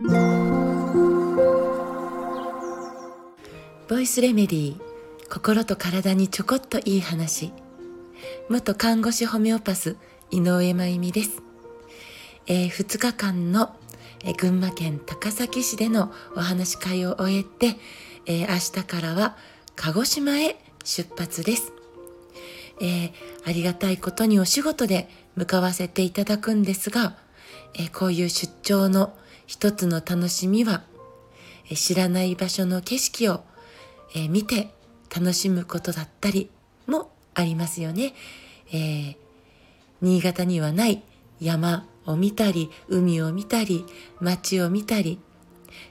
ボイスレメディー心と体にちょこっといい話。元看護師ホメオパス井上真由美です、えー、2日間の、えー、群馬県高崎市でのお話し会を終えて、えー、明日からは鹿児島へ出発です、えー、ありがたいことにお仕事で向かわせていただくんですが、え、こういう出張の一つの楽しみは、知らない場所の景色を、見て楽しむことだったりもありますよね。えー、新潟にはない山を見たり、海を見たり、街を見たり、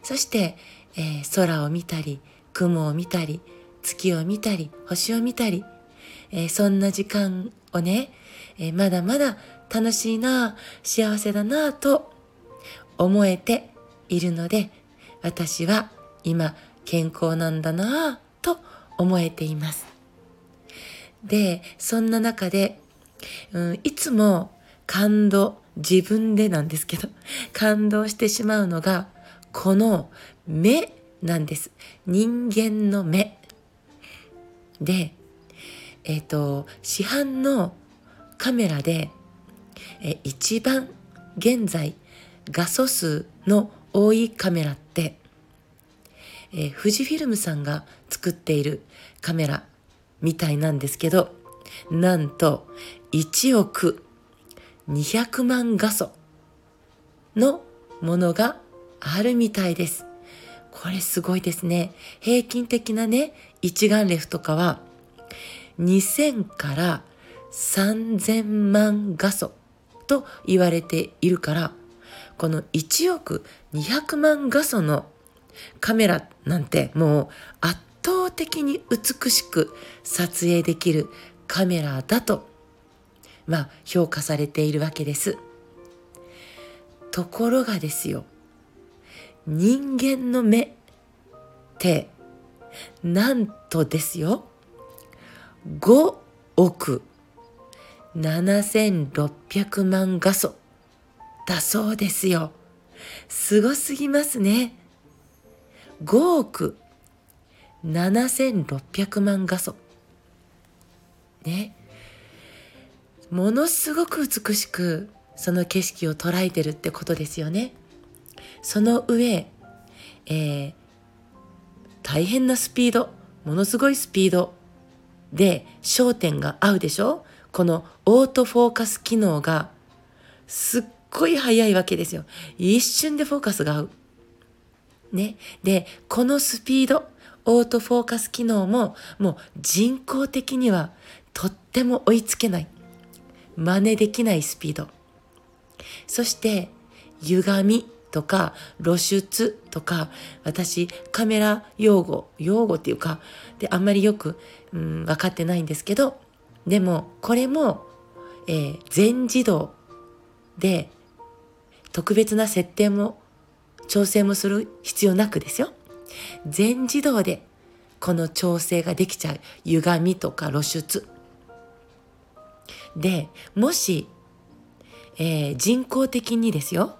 そして、えー、空を見たり、雲を見たり、月を見たり、星を見たり、えー、そんな時間をね、え、まだまだ楽しいな、幸せだなと思えているので、私は今健康なんだなぁと思えています。で、そんな中で、うん、いつも感動、自分でなんですけど、感動してしまうのが、この目なんです。人間の目。で、えっ、ー、と、市販のカメラで、え一番現在画素数の多いカメラって、えー、富士フィルムさんが作っているカメラみたいなんですけど、なんと1億200万画素のものがあるみたいです。これすごいですね。平均的なね、一眼レフとかは2000から3000万画素と言われているから、この1億200万画素のカメラなんてもう圧倒的に美しく撮影できるカメラだと、まあ評価されているわけです。ところがですよ、人間の目ってなんとですよ、5億7600万画素だそうですよ。すごすぎますね。5億7600万画素。ね。ものすごく美しくその景色を捉えてるってことですよね。その上、えー、大変なスピード、ものすごいスピードで焦点が合うでしょ？このオートフォーカス機能がすっごい速いわけですよ。一瞬でフォーカスが合う。ね。で、このスピード、オートフォーカス機能ももう人工的にはとっても追いつけない。真似できないスピード。そして、歪みとか露出とか、私カメラ用語、用語っていうか、であんまりよく、うん、分かってないんですけど、でもこれも、えー、全自動で特別な設定も調整もする必要なくですよ。全自動でこの調整ができちゃう歪みとか露出。で、もし、えー、人工的にですよ、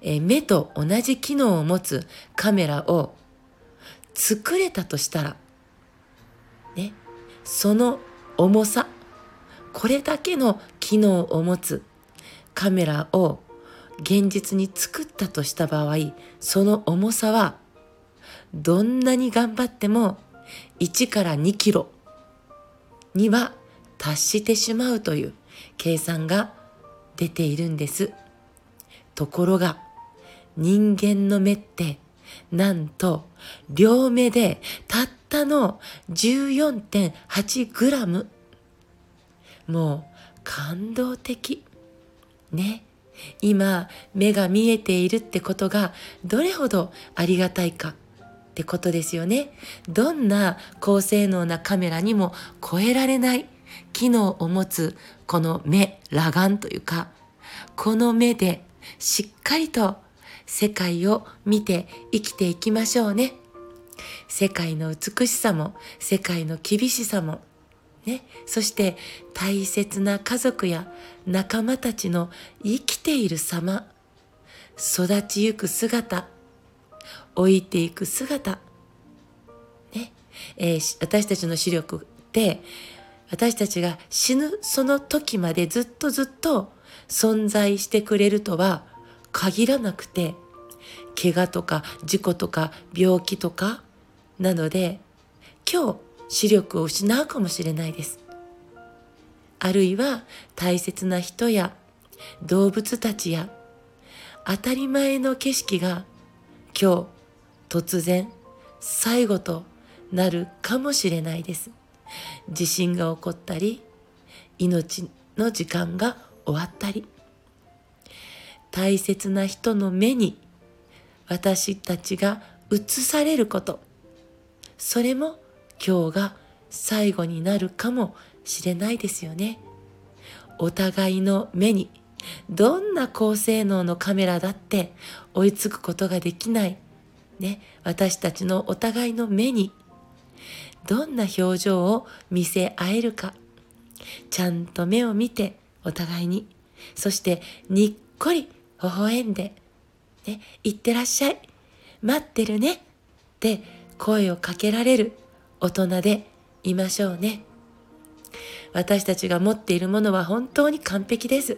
えー、目と同じ機能を持つカメラを作れたとしたら、ね、その重さ、これだけの機能を持つカメラを現実に作ったとした場合、その重さはどんなに頑張っても1から2キロには達してしまうという計算が出ているんです。ところが人間の目ってなんと両目でたったの14.8グラム。もう感動的。ね。今目が見えているってことがどれほどありがたいかってことですよね。どんな高性能なカメラにも超えられない機能を持つこの目、裸眼というか、この目でしっかりと世界を見て生きていきましょうね。世界の美しさも、世界の厳しさも、ね、そして大切な家族や仲間たちの生きている様、育ちゆく姿、老いていく姿、ね、えー、私たちの視力って私たちが死ぬその時までずっとずっと存在してくれるとは限らなくて怪我とか事故とか病気とかなので今日視力を失うかもしれないです。あるいは大切な人や動物たちや当たり前の景色が今日突然最後となるかもしれないです。地震が起こったり命の時間が終わったり。大切な人の目に私たちが映されること。それも今日が最後になるかもしれないですよね。お互いの目にどんな高性能のカメラだって追いつくことができない。ね私たちのお互いの目にどんな表情を見せ合えるか。ちゃんと目を見てお互いに。そしてにっこり微笑んで「ね、いってらっしゃい。待ってるね」って声をかけられる。大人でいましょうね。私たちが持っているものは本当に完璧です。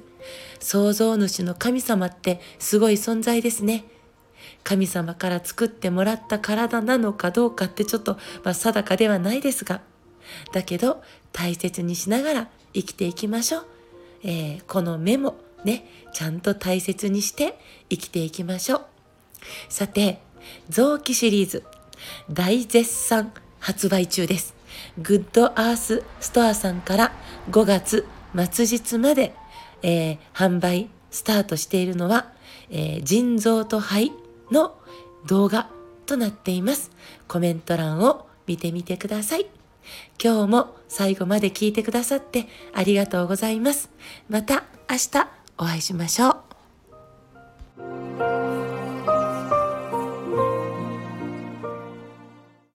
創造主の神様ってすごい存在ですね。神様から作ってもらった体なのかどうかってちょっと、まあ、定かではないですが、だけど大切にしながら生きていきましょう。えー、この目もね、ちゃんと大切にして生きていきましょう。さて、臓器シリーズ、大絶賛発売中です。グッドアースストアさんから5月末日まで、えー、販売スタートしているのは、えー、腎臓と肺の動画となっています。コメント欄を見てみてください。今日も最後まで聞いてくださってありがとうございます。また明日お会いしましょう。